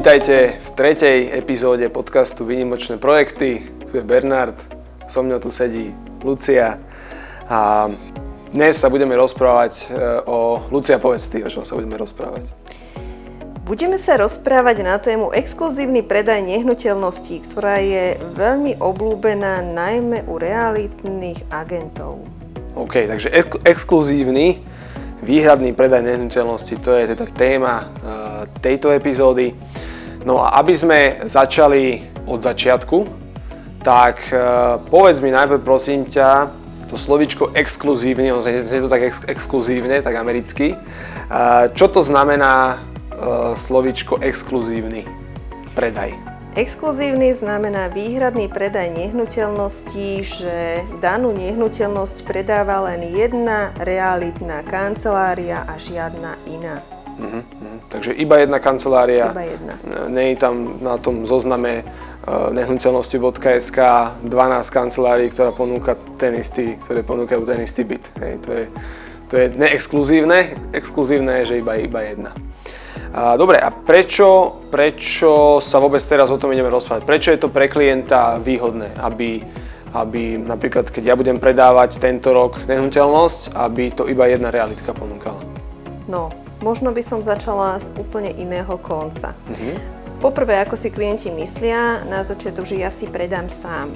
Vítajte v tretej epizóde podcastu Výnimočné projekty. Tu je Bernard, so mnou tu sedí Lucia a dnes sa budeme rozprávať e, o... Lucia, povedz ty, o čom sa budeme rozprávať. Budeme sa rozprávať na tému exkluzívny predaj nehnuteľností, ktorá je veľmi oblúbená najmä u realitných agentov. OK, takže ex- exkluzívny výhradný predaj nehnuteľnosti, to je teda téma uh, tejto epizódy. No a aby sme začali od začiatku, tak uh, povedz mi najprv prosím ťa to slovičko exkluzívne, ono je to tak ex- exkluzívne, tak americky. Uh, čo to znamená uh, slovičko exkluzívny predaj? Exkluzívny znamená výhradný predaj nehnuteľností, že danú nehnuteľnosť predáva len jedna realitná kancelária a žiadna iná. Uh-huh. Takže iba jedna kancelária. Iba jedna. Nie je tam na tom zozname uh, nehnuteľnosti.sk 12 kancelárií, ktorá ponúka ten istý, ktoré ponúkajú ten istý byt. Hej, to je, to je neexkluzívne, exkluzívne je, že iba, iba jedna. Dobre, a prečo, prečo sa vôbec teraz o tom ideme rozprávať? Prečo je to pre klienta výhodné, aby, aby napríklad, keď ja budem predávať tento rok nehnuteľnosť, aby to iba jedna realitka ponúkala? No, možno by som začala z úplne iného konca. Mhm. Poprvé, ako si klienti myslia, na začiatok, že ja si predám sám.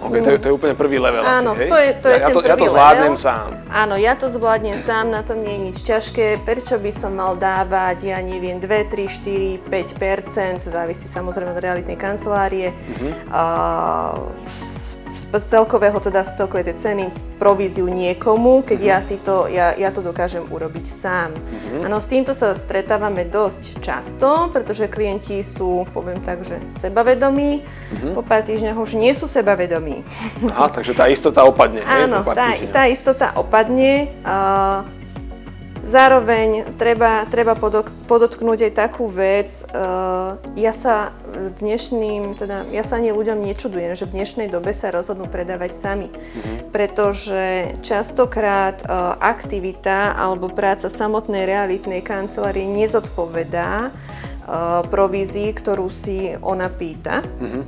OK, to je, to je úplne prvý level Áno, asi, hej? to je, to je ja, ten ja to, prvý ja to zvládnem level. sám. Áno, ja to zvládnem sám, na tom nie je nič ťažké. Prečo by som mal dávať, ja neviem, 2, 3, 4, 5% závisí samozrejme od realitnej kancelárie. Mm-hmm. Uh, z celkového, teda z celkovej tej ceny províziu niekomu, keď ja si to, ja, ja to dokážem urobiť sám. Mm-hmm. S týmto sa stretávame dosť často, pretože klienti sú, poviem tak, že sebavedomí, mm-hmm. po pár týždňoch už nie sú sebavedomí. Aha, takže tá istota opadne. Áno, tá, tá istota opadne. Uh, Zároveň treba, treba podotknúť aj takú vec, uh, ja sa dnešným, teda ja sa ani ľuďom nečudujem, že v dnešnej dobe sa rozhodnú predávať sami, mm-hmm. pretože častokrát uh, aktivita alebo práca samotnej realitnej kancelárie nezodpovedá uh, provízii, ktorú si ona pýta. Mm-hmm.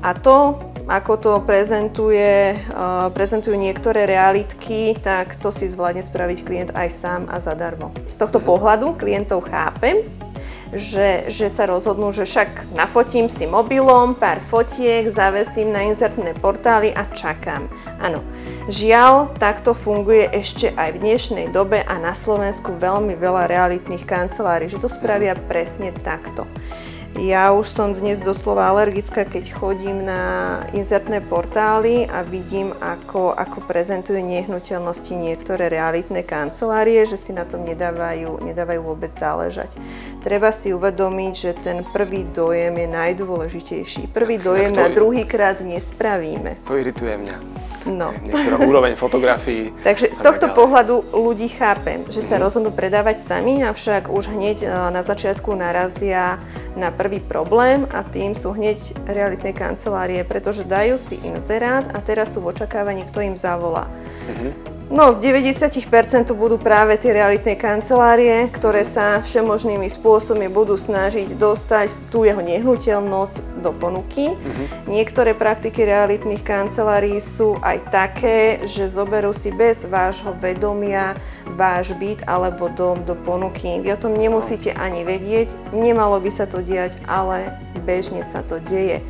A to ako to prezentuje, uh, prezentujú niektoré realitky, tak to si zvládne spraviť klient aj sám a zadarmo. Z tohto pohľadu klientov chápem, že, že sa rozhodnú, že však nafotím si mobilom pár fotiek, zavesím na inzertné portály a čakám. Áno, žiaľ, takto funguje ešte aj v dnešnej dobe a na Slovensku veľmi veľa realitných kancelárií, že to spravia presne takto. Ja už som dnes doslova alergická, keď chodím na inzertné portály a vidím, ako, ako prezentujú nehnuteľnosti niektoré realitné kancelárie, že si na tom nedávajú, nedávajú vôbec záležať. Treba si uvedomiť, že ten prvý dojem je najdôležitejší. Prvý dojem na druhýkrát nespravíme. To irituje mňa. No. Niektorá úroveň fotografií. Takže z tohto pohľadu ľudí chápem, že sa mm. rozhodnú predávať sami, avšak už hneď e, na začiatku narazia na prvý problém a tým sú hneď realitné kancelárie, pretože dajú si inzerát a teraz sú v očakávaní, kto im zavolá. Mm-hmm. No, z 90% budú práve tie realitné kancelárie, ktoré sa všemožnými spôsobmi budú snažiť dostať tú jeho nehnuteľnosť do ponuky. Uh-huh. Niektoré praktiky realitných kancelárií sú aj také, že zoberú si bez vášho vedomia váš byt alebo dom do ponuky. Vy o tom nemusíte ani vedieť, nemalo by sa to diať, ale bežne sa to deje.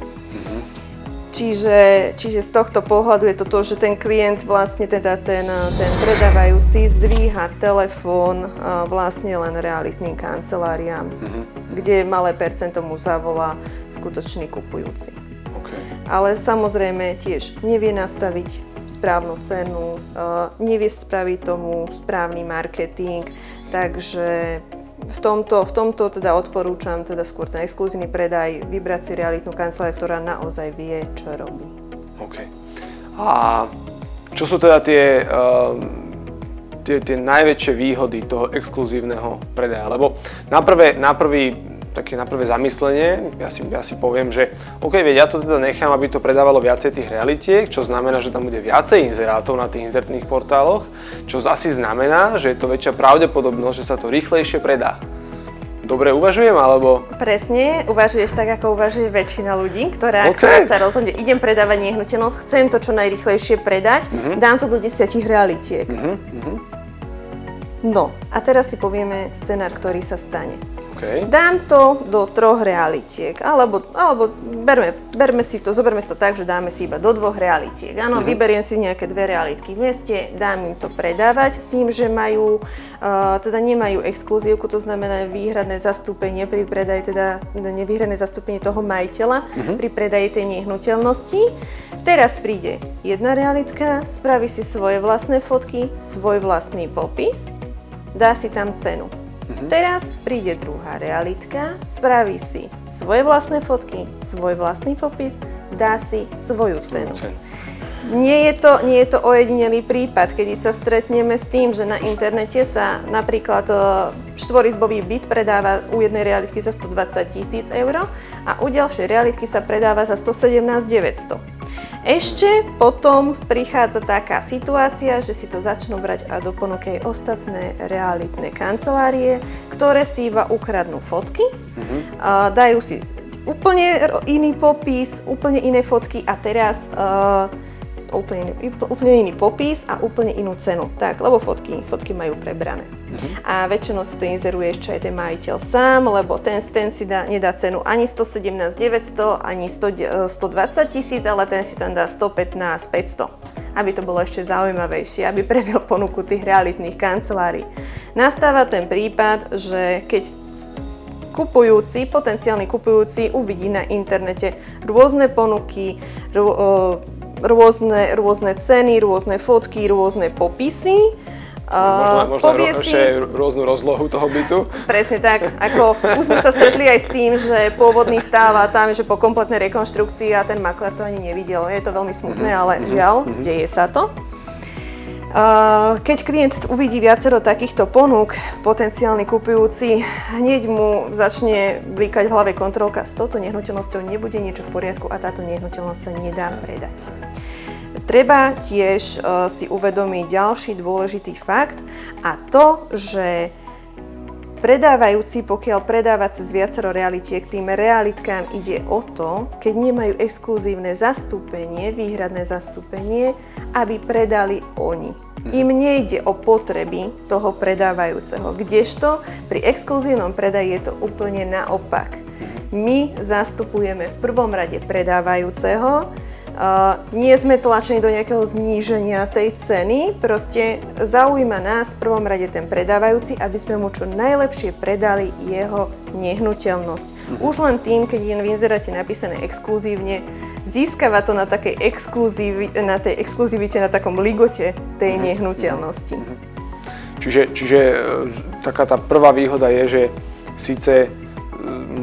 Čiže, čiže z tohto pohľadu je to to, že ten klient vlastne teda ten, ten predávajúci zdvíha telefón vlastne len realitným kanceláriám, mm-hmm. kde malé percento mu zavolá skutočný kupujúci. Okay. Ale samozrejme tiež nevie nastaviť správnu cenu, nevie spraviť tomu správny marketing, takže v tomto, v tomto teda odporúčam teda skôr ten exkluzívny predaj, vybrať si realitnú kanceláriu, ktorá naozaj vie, čo robí. OK. A čo sú teda tie, uh, tie, tie najväčšie výhody toho exkluzívneho predaja? Lebo na, prvé, na prvý také na prvé zamyslenie, ja si, ja si poviem, že OK, veď ja to teda nechám, aby to predávalo viacej tých realitiek, čo znamená, že tam bude viacej inzerátov na tých inzertných portáloch, čo asi znamená, že je to väčšia pravdepodobnosť, že sa to rýchlejšie predá. dobre uvažujem, alebo... Presne, uvažuješ tak, ako uvažuje väčšina ľudí, ktorá, OK. ktorá sa rozhodne, idem predávať nehnuteľnosť, chcem to čo najrychlejšie predať, Mhm. dám to do desiatich realitiek. No, a teraz si povieme scenár, ktorý sa stane. OK. Dám to do troch realitiek, alebo, alebo berme, berme si to, zoberme si to tak, že dáme si iba do dvoch realitiek. Áno, vyberiem si nejaké dve realitky v meste, dám im to predávať s tým, že majú, uh, teda nemajú exkluzívku, to znamená výhradné zastúpenie pri predaji, teda nevýhradné zastúpenie toho majiteľa pri predaji tej nehnuteľnosti. Teraz príde jedna realitka, spraví si svoje vlastné fotky, svoj vlastný popis, dá si tam cenu. Teraz príde druhá realitka, spraví si svoje vlastné fotky, svoj vlastný popis, dá si svoju cenu. Cenu. Nie je, to, nie je to ojedinelý prípad, kedy sa stretneme s tým, že na internete sa napríklad e, štvorizbový byt predáva u jednej realitky za 120 tisíc eur a u ďalšej realitky sa predáva za 117 900. Ešte potom prichádza taká situácia, že si to začnú brať a do ponuky aj ostatné realitné kancelárie, ktoré si iba ukradnú fotky, a dajú si úplne iný popis, úplne iné fotky a teraz uh, úplne, úplne iný popis a úplne inú cenu. Tak, lebo fotky, fotky majú prebrané. A väčšinou si to inzeruje ešte aj ten majiteľ sám, lebo ten, ten si dá, nedá cenu ani 117 900, ani 100, eh, 120 tisíc, ale ten si tam dá 115 500 aby to bolo ešte zaujímavejšie, aby prebil ponuku tých realitných kancelárií. Nastáva ten prípad, že keď kupujúci, potenciálny kupujúci uvidí na internete rôzne ponuky, rô, rôzne, rôzne ceny, rôzne fotky, rôzne popisy. a Možno, možno povie ro- si- rôznu rozlohu toho bytu. Presne tak, ako už sme sa stretli aj s tým, že pôvodný stáv a tam, že po kompletnej rekonštrukcii a ten makler to ani nevidel. Je to veľmi smutné, ale žiaľ, deje sa to. Keď klient uvidí viacero takýchto ponúk, potenciálny kupujúci, hneď mu začne blíkať v hlave kontrolka, s touto nehnuteľnosťou nebude niečo v poriadku a táto nehnuteľnosť sa nedá predať. Treba tiež uh, si uvedomiť ďalší dôležitý fakt a to, že predávajúci, pokiaľ predáva cez viacero realitiek, tým realitkám ide o to, keď nemajú exkluzívne zastúpenie, výhradné zastúpenie, aby predali oni. Im nejde o potreby toho predávajúceho, kdežto pri exkluzívnom predaji je to úplne naopak. My zastupujeme v prvom rade predávajúceho, Uh, nie sme tlačení do nejakého zníženia tej ceny, proste zaujíma nás v prvom rade ten predávajúci, aby sme mu čo najlepšie predali jeho nehnuteľnosť. Už len tým, keď je v inzeráte napísané exkluzívne, získava to na, takej exkluzívi, na tej exkluzivite, na takom ligote tej nehnuteľnosti. Čiže, čiže e, taká tá prvá výhoda je, že síce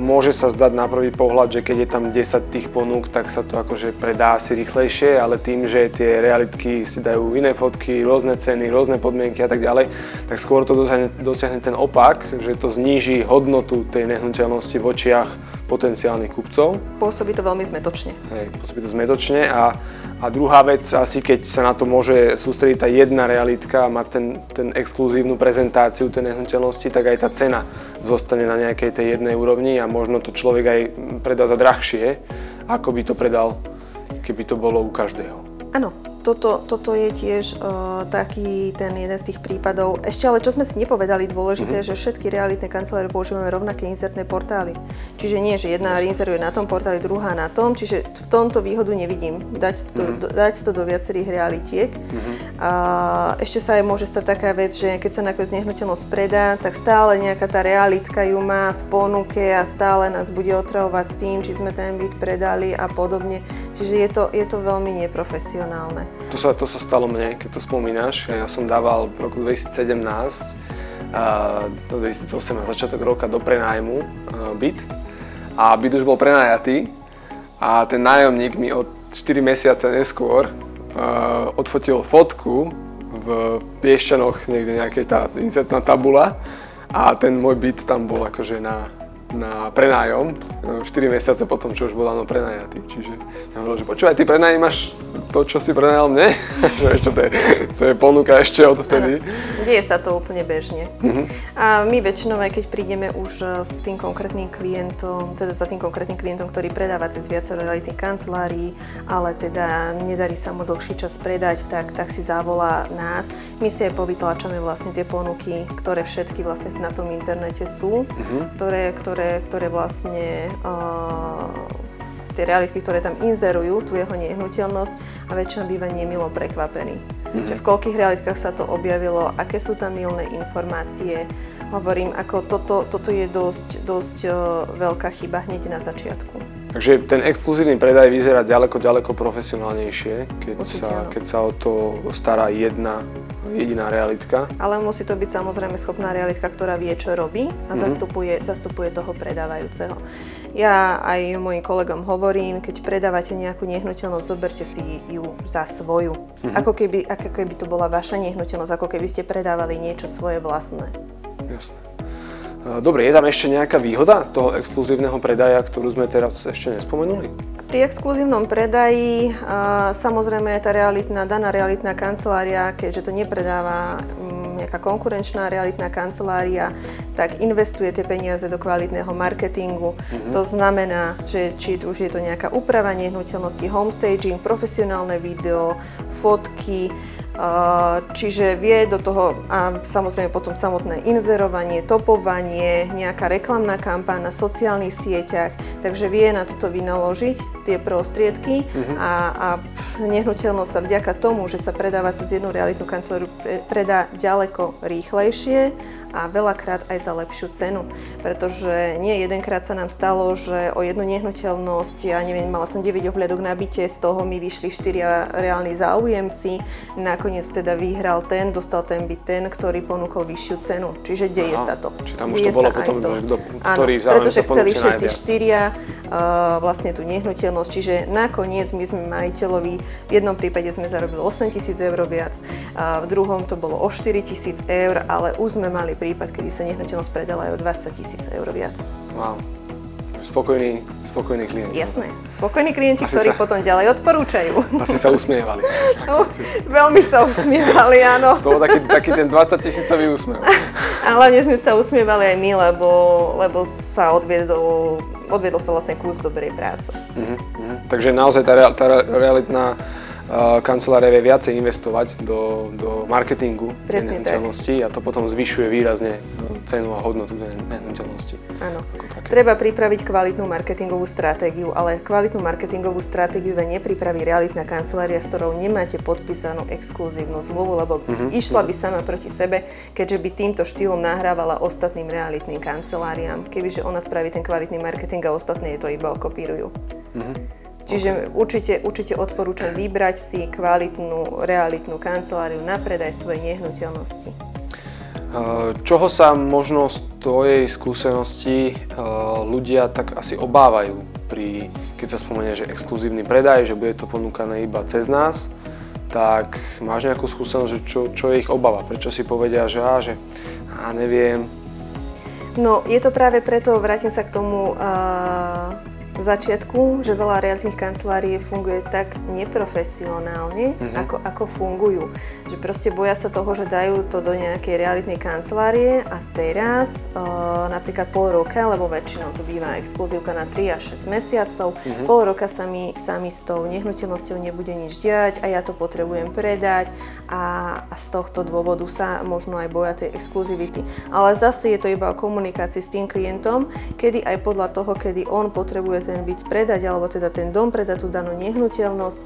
môže sa zdať na prvý pohľad, že keď je tam 10 tých ponúk, tak sa to akože predá asi rýchlejšie, ale tým, že tie realitky si dajú iné fotky, rôzne ceny, rôzne podmienky a tak ďalej, tak skôr to dosiahne, dosiahne ten opak, že to zníži hodnotu tej nehnuteľnosti v očiach potenciálnych kupcov. Pôsobí to veľmi zmetočne. Hej, pôsobí to zmetočne a, a druhá vec, asi keď sa na to môže sústrediť tá jedna realitka a mať ten, ten exkluzívnu prezentáciu tej nehnuteľnosti, tak aj tá cena zostane na nejakej tej jednej úrovni a možno to človek aj predá za drahšie, ako by to predal, keby to bolo u každého. Áno, toto, toto je tiež uh, taký ten jeden z tých prípadov. Ešte ale čo sme si nepovedali dôležité, mm-hmm. že všetky realitné kancelárie používame rovnaké inzertné portály. Čiže nie, že jedna inzeruje na tom portáli, druhá na tom, čiže v tomto výhodu nevidím. Dať to, mm-hmm. do, dať to do viacerých realitiek. Mm-hmm. A ešte sa aj môže stať taká vec, že keď sa nakoniec nehnuteľnosť predá, tak stále nejaká tá realitka ju má v ponuke a stále nás bude otravovať s tým, či sme ten byt predali a podobne. Čiže je to, je to veľmi neprofesionálne. To sa, to sa stalo mne, keď to spomínaš. Ja som dával v roku 2017 a do 2008 na začiatok roka do prenájmu byt a byt už bol prenajatý a ten nájomník mi od 4 mesiace neskôr odfotil fotku v Piešťanoch, niekde nejakej tá insertná tabula a ten môj byt tam bol akože na, na prenájom 4 mesiace potom, čo už bol áno prenajatý. Čiže ja hovoril, že počúvaj, ty prenajímaš to, čo si prenajal mne? že ešte to je, to je ponuka ešte od vtedy. Deje sa to úplne bežne. A my väčšinou, aj keď prídeme už e, s tým konkrétnym klientom, teda za tým konkrétnym klientom, ktorý predáva cez viacero realitných kancelárií, ale teda nedarí sa mu dlhší čas predať, tak, tak si zavolá nás. My si aj povytláčame vlastne tie ponuky, ktoré všetky vlastne na tom internete sú, ktoré, ktoré, ktoré vlastne uh, tie realitky, ktoré tam inzerujú, tú jeho nehnuteľnosť a väčšinou býva nemilo prekvapený. Mm-hmm. Že v koľkých realitkách sa to objavilo, aké sú tam milné informácie. Hovorím, ako toto, toto je dosť, dosť veľká chyba hneď na začiatku. Takže ten exkluzívny predaj vyzerá ďaleko, ďaleko profesionálnejšie, keď, Určite sa, áno. keď sa o to stará jedna jediná realitka. Ale musí to byť samozrejme schopná realitka, ktorá vie, čo robí a zastupuje, zastupuje toho predávajúceho. Ja aj mojim kolegom hovorím, keď predávate nejakú nehnuteľnosť, zoberte si ju za svoju. Ako, keby, ako keby to bola vaša nehnuteľnosť, ako keby ste predávali niečo svoje vlastné. Jasné. Dobre, je tam ešte nejaká výhoda toho exkluzívneho predaja, ktorú sme teraz ešte nespomenuli? Pri exkluzívnom predaji samozrejme tá realitná, daná realitná kancelária, keďže to nepredáva mm, nejaká konkurenčná realitná kancelária, tak investuje tie peniaze do kvalitného marketingu. To znamená, že či už je to nejaká úprava nehnuteľnosti, homestaging, profesionálne video, fotky, Čiže vie do toho a samozrejme potom samotné inzerovanie, topovanie, nejaká reklamná kampaň na sociálnych sieťach, takže vie na toto vynaložiť tie prostriedky a, a nehnuteľnosť sa vďaka tomu, že sa predáva cez jednu realitnú kanceláriu, pre- predá ďaleko rýchlejšie a veľakrát aj za lepšiu cenu. Pretože nie jedenkrát sa nám stalo, že o jednu nehnuteľnosť, ja neviem, mala som 9 ohľadok na byte, z toho mi vyšli 4 reálni záujemci, nakoniec teda vyhral ten, dostal ten byt ten, ktorý ponúkol vyššiu cenu. Čiže deje Aha, sa to. čiže tam už to Deje bolo sa aj potom, to. Áno, ktorý záujemca pretože chceli všetci štyria vlastne tú nehnuteľnosť, čiže nakoniec my sme majiteľovi, v jednom prípade sme zarobili 8 tisíc eur viac, v druhom to bolo o 4 tisíc eur, ale už sme mali prípad, kedy sa nehnuteľnosť predala aj o 20 tisíc eur viac. Wow. Spokojný, spokojný klient. Jasné, spokojní klienti, Asi ktorí sa- potom ďalej odporúčajú. Asi sa usmievali. No, veľmi sa usmievali, áno. To bol taký, taký ten 20 tisícový úsmev. A hlavne sme sa usmievali aj my, lebo, lebo sa odviedol, odviedol sa vlastne kus dobrej práce. Mhm, mhm. Takže naozaj tá, tá re- realitná kancelária vie viacej investovať do, do marketingu Presne tak. nehnuteľnosti a to potom zvyšuje výrazne uh, cenu a hodnotu nehnuteľnosti. Áno. Treba pripraviť kvalitnú marketingovú stratégiu, ale kvalitnú marketingovú stratégiu vie nepripraví realitná kancelária, s ktorou nemáte podpísanú exkluzívnu zmluvu, lebo išla by sama proti sebe, keďže by týmto štýlom nahrávala ostatným realitným kanceláriám. Kebyže ona spraví ten kvalitný marketing a ostatné je to iba okopírujú. Čiže určite, určite odporúčam vybrať si kvalitnú, realitnú kanceláriu na predaj svojej nehnuteľnosti. Čoho sa možno z tvojej skúsenosti ľudia tak asi obávajú, pri, keď sa spomenie, že exkluzívny predaj, že bude to ponúkané iba cez nás, tak máš nejakú skúsenosť, že čo, čo je ich obava? Prečo si povedia, že á, že á, neviem, No, je to práve preto, vrátim sa k tomu uh, začiatku, že veľa realitných kancelárií funguje tak neprofesionálne, ako, ako fungujú. Že proste boja sa toho, že dajú to do nejakej realitnej kancelárie a teraz, uh, napríklad pol roka, lebo väčšinou to býva exkluzívka na 3 až 6 mesiacov, pol roka sa mi, sa mi s tou nehnuteľnosťou nebude nič diať a ja to potrebujem predať a, a z tohto dôvodu sa možno aj boja tej exkluzivity. Ale zase je to iba o komunikácii s tým klientom, kedy aj podľa toho, kedy on potrebuje ten byt predať, alebo teda ten dom predať, tú danú nehnuteľnosť,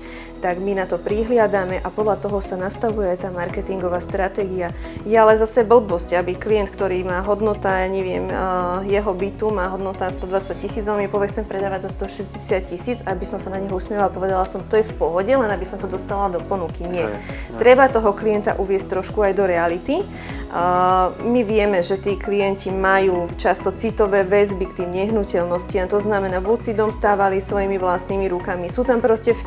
tak my na to prihliadáme a podľa toho sa nastavuje aj tá marketingová stratégia. Je ale zase blbosť, aby klient, ktorý má hodnota, ja neviem, uh, jeho bytu má hodnota 120 tisíc, on mi povie, chcem predávať za 160 tisíc, aby som sa na neho usmievala, povedala som, to je v pohode, len aby som to dostala do ponuky. Nie. Hej, Treba toho klienta uviesť trošku aj do reality. My vieme, že tí klienti majú často citové väzby k tým nehnuteľnostiam, to znamená, buď si dom stávali svojimi vlastnými rukami, sú tam proste v,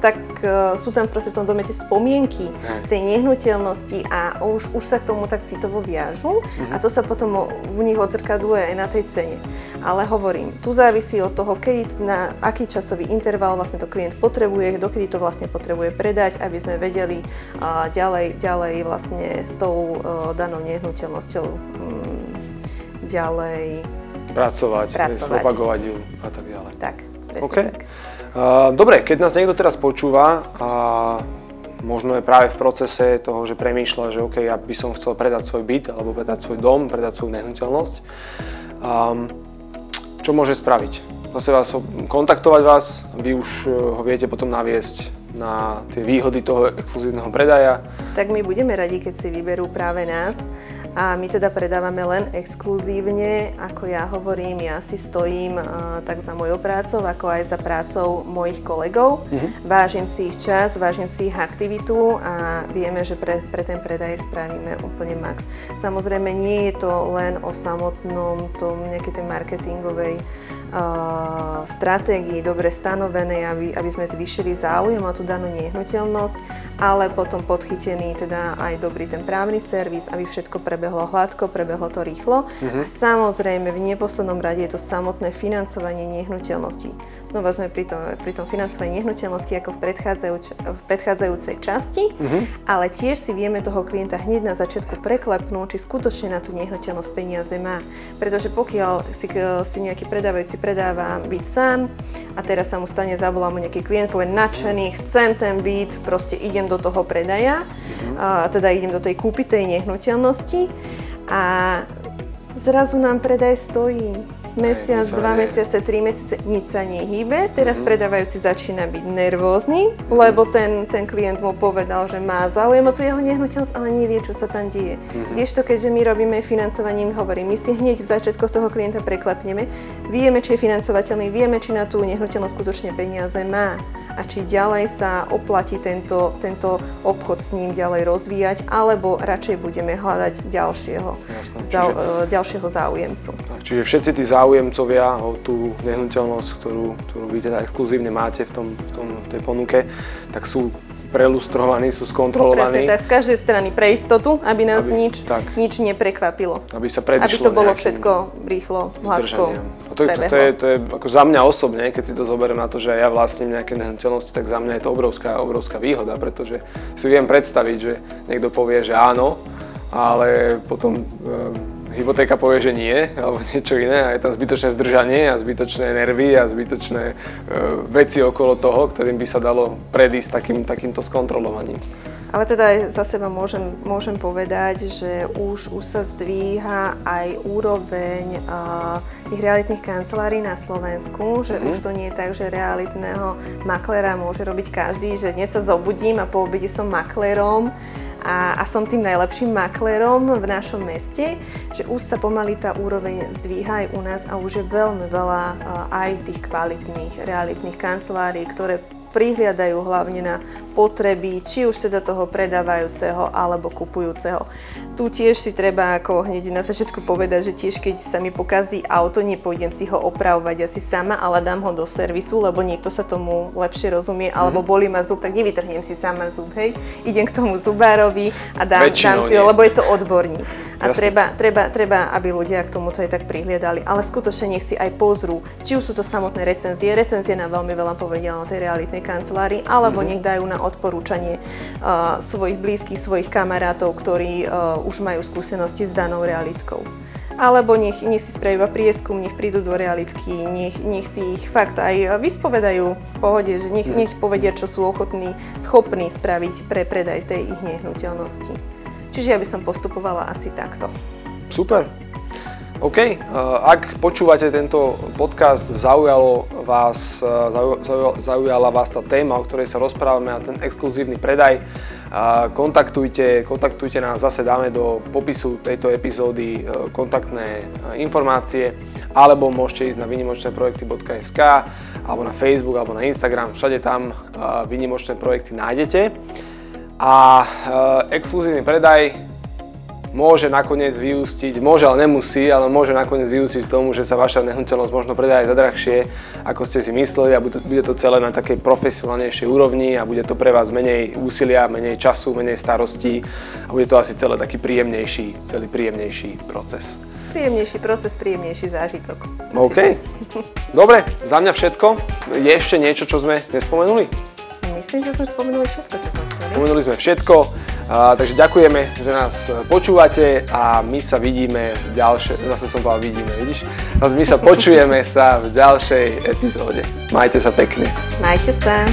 tak uh, sú tam proste v tom dome tie spomienky tej nehnuteľnosti a už, už sa k tomu tak citovo viažu Mhm. a to sa potom u nich odzrkadluje aj na tej cene. Ale hovorím, tu závisí od toho, kedy, na aký časový interval vlastne to klient potrebuje, dokedy to vlastne potrebuje predať, aby sme vedeli ďalej, ďalej vlastne s tou uh, danou nehnuteľnosťou um, ďalej Pracovať, Pracovať. propagovať ju a tak ďalej. tak. Presne OK. tak. Uh, dobre, keď nás niekto teraz počúva a možno je práve v procese toho, že premýšľa, že OK, ja by som chcel predať svoj byt alebo predať svoj dom, predať svoju nehnuteľnosť, um, čo môže spraviť? Zase vás kontaktovať vás, vy už uh, ho viete potom naviesť na tie výhody toho exkluzívneho predaja. Tak my budeme radi, keď si vyberú práve nás. A my teda predávame len exkluzívne, ako ja hovorím, ja si stojím uh, tak za mojou prácou, ako aj za prácou mojich kolegov. Vážim si ich čas, vážim si ich aktivitu a vieme, že pre, pre ten predaj spravíme úplne max. Samozrejme, nie je to len o samotnom tom nejakej tej marketingovej stratégii dobre stanovenej, aby, aby sme zvýšili záujem o tú danú nehnuteľnosť, ale potom podchytený teda aj dobrý ten právny servis, aby všetko prebehlo hladko, prebehlo to rýchlo. A samozrejme v neposlednom rade je to samotné financovanie nehnuteľností. Znova sme pri tom, pri tom financovaní nehnuteľností ako v, predchádzajúč, v predchádzajúcej časti, ale tiež si vieme toho klienta hneď na začiatku preklepnúť, či skutočne na tú nehnuteľnosť peniaze má. Pretože pokiaľ si, si nejaký predávajúci predáva byt sám. A teraz sa mu stane, zavolá mu nejaký klient, povie nadšený, chcem ten byt, proste idem do toho predaja, a teda idem do tej kúpy tej nehnuteľnosti. A zrazu nám predaj stojí mesiac, dva mesiace, tri mesiace, nič sa nehybe. Teraz predávajúci začína byť nervózny, lebo ten, ten klient mu povedal, že má záujem o tú jeho nehnuteľnosť, ale nevie, čo sa tam deje. Kdežto, keďže my robíme financovaním, hovorím, my si hneď v začiatkoch toho klienta preklepneme, vieme, či je financovateľný, vieme, či na tú nehnuteľnosť skutočne peniaze má a či ďalej sa oplatí tento, tento obchod s ním ďalej rozvíjať, alebo radšej budeme hľadať ďalšieho, Jasné, zau, čiže- e, ďalšieho záujemcu. Tak, Čiže všetci tí záujemcovia o tú nehnuteľnosť, ktorú, ktorú vy teda exkluzívne máte v, tom, v, tom, v tej ponuke, tak sú prelustrovaní, sú Presne skontrolovaní, tak, z každej strany pre istotu, aby nás Aby- nič, tak. nič neprekvapilo. aby sa Aby predišlo to bolo všetko rýchlo, hladko to, to, to, je, to je ako za mňa osobne, keď si to zoberiem na to, že ja vlastním nejaké nehnuteľnosti, tak za mňa je to obrovská, obrovská výhoda, pretože si viem predstaviť, že niekto povie, že áno, ale potom e, hypotéka povie, že nie, alebo niečo iné a je tam zbytočné zdržanie a zbytočné nervy a zbytočné e, veci okolo toho, ktorým by sa dalo predísť takým, takýmto skontrolovaním. Ale teda aj za seba môžem, môžem povedať, že už, už sa zdvíha aj úroveň uh, tých realitných kancelárií na Slovensku, že už to nie je tak, že realitného maklera môže robiť každý, že dnes sa zobudím a po obede som maklerom a, a som tým najlepším maklerom v našom meste, že už sa pomaly tá úroveň zdvíha aj u nás a už je veľmi veľa uh, aj tých kvalitných realitných kancelárií, ktoré prihliadajú hlavne na potreby, či už teda toho predávajúceho alebo kupujúceho. Tu tiež si treba ako hneď na začiatku povedať, že tiež keď sa mi pokazí auto, nepôjdem si ho opravovať asi sama, ale dám ho do servisu, lebo niekto sa tomu lepšie rozumie, alebo Mhm. bolí ma zub, tak nevytrhnem si sama zub, hej. Idem k tomu zubárovi a dám, Väčšinou dám si ho, nie. lebo je to odborník. A treba, treba, treba, aby ľudia k tomuto aj tak prihliadali. Ale skutočne nech si aj pozrú, či už sú to samotné recenzie. Recenzie nám veľmi veľa povedia o tej realitnej kancelárii, alebo nech dajú na odporúčanie uh, svojich blízkych, svojich kamarátov, ktorí uh, už majú skúsenosti s danou realitkou. Alebo nech, nech si spravia prieskum, nech prídu do realitky, nech, nech si ich fakt aj vyspovedajú v pohode, že nech, nech povedia, čo sú ochotní, schopní spraviť pre predaj tej ich nehnuteľnosti. Čiže ja by som postupovala asi takto. Super. OK, uh, ak počúvate tento podcast, zaujalo vás, zauj- zaujala vás tá téma, o ktorej sa rozprávame a ten exkluzívny predaj, uh, kontaktujte, kontaktujte nás, zase dáme do popisu tejto epizódy kontaktné informácie, alebo môžete ísť na vynimočnéprojekty.sk alebo na Facebook, alebo na Instagram, všade tam vynimočné projekty nájdete. A uh, exkluzívny predaj môže nakoniec vyústiť, môže, ale nemusí, ale môže nakoniec vyústiť k tomu, že sa vaša nehnuteľnosť možno predá aj za drahšie, ako ste si mysleli a bude, bude to celé na takej profesionálnejšej úrovni a bude to pre vás menej úsilia, menej času, menej starostí a bude to asi celé taký príjemnejší, celý príjemnejší proces. Príjemnejší proces, príjemnejší zážitok. OK. Dobre, za mňa všetko. Je ešte niečo, čo sme nespomenuli? Myslím, že sme spomenuli všetko, čo sme chceli. Spomenuli sme všetko, a, takže ďakujeme, že nás počúvate a my sa vidíme v ďalšej, zase som povedal vidíme, vidíš? My sa počujeme sa v ďalšej epizóde. Majte sa pekne. Majte sa.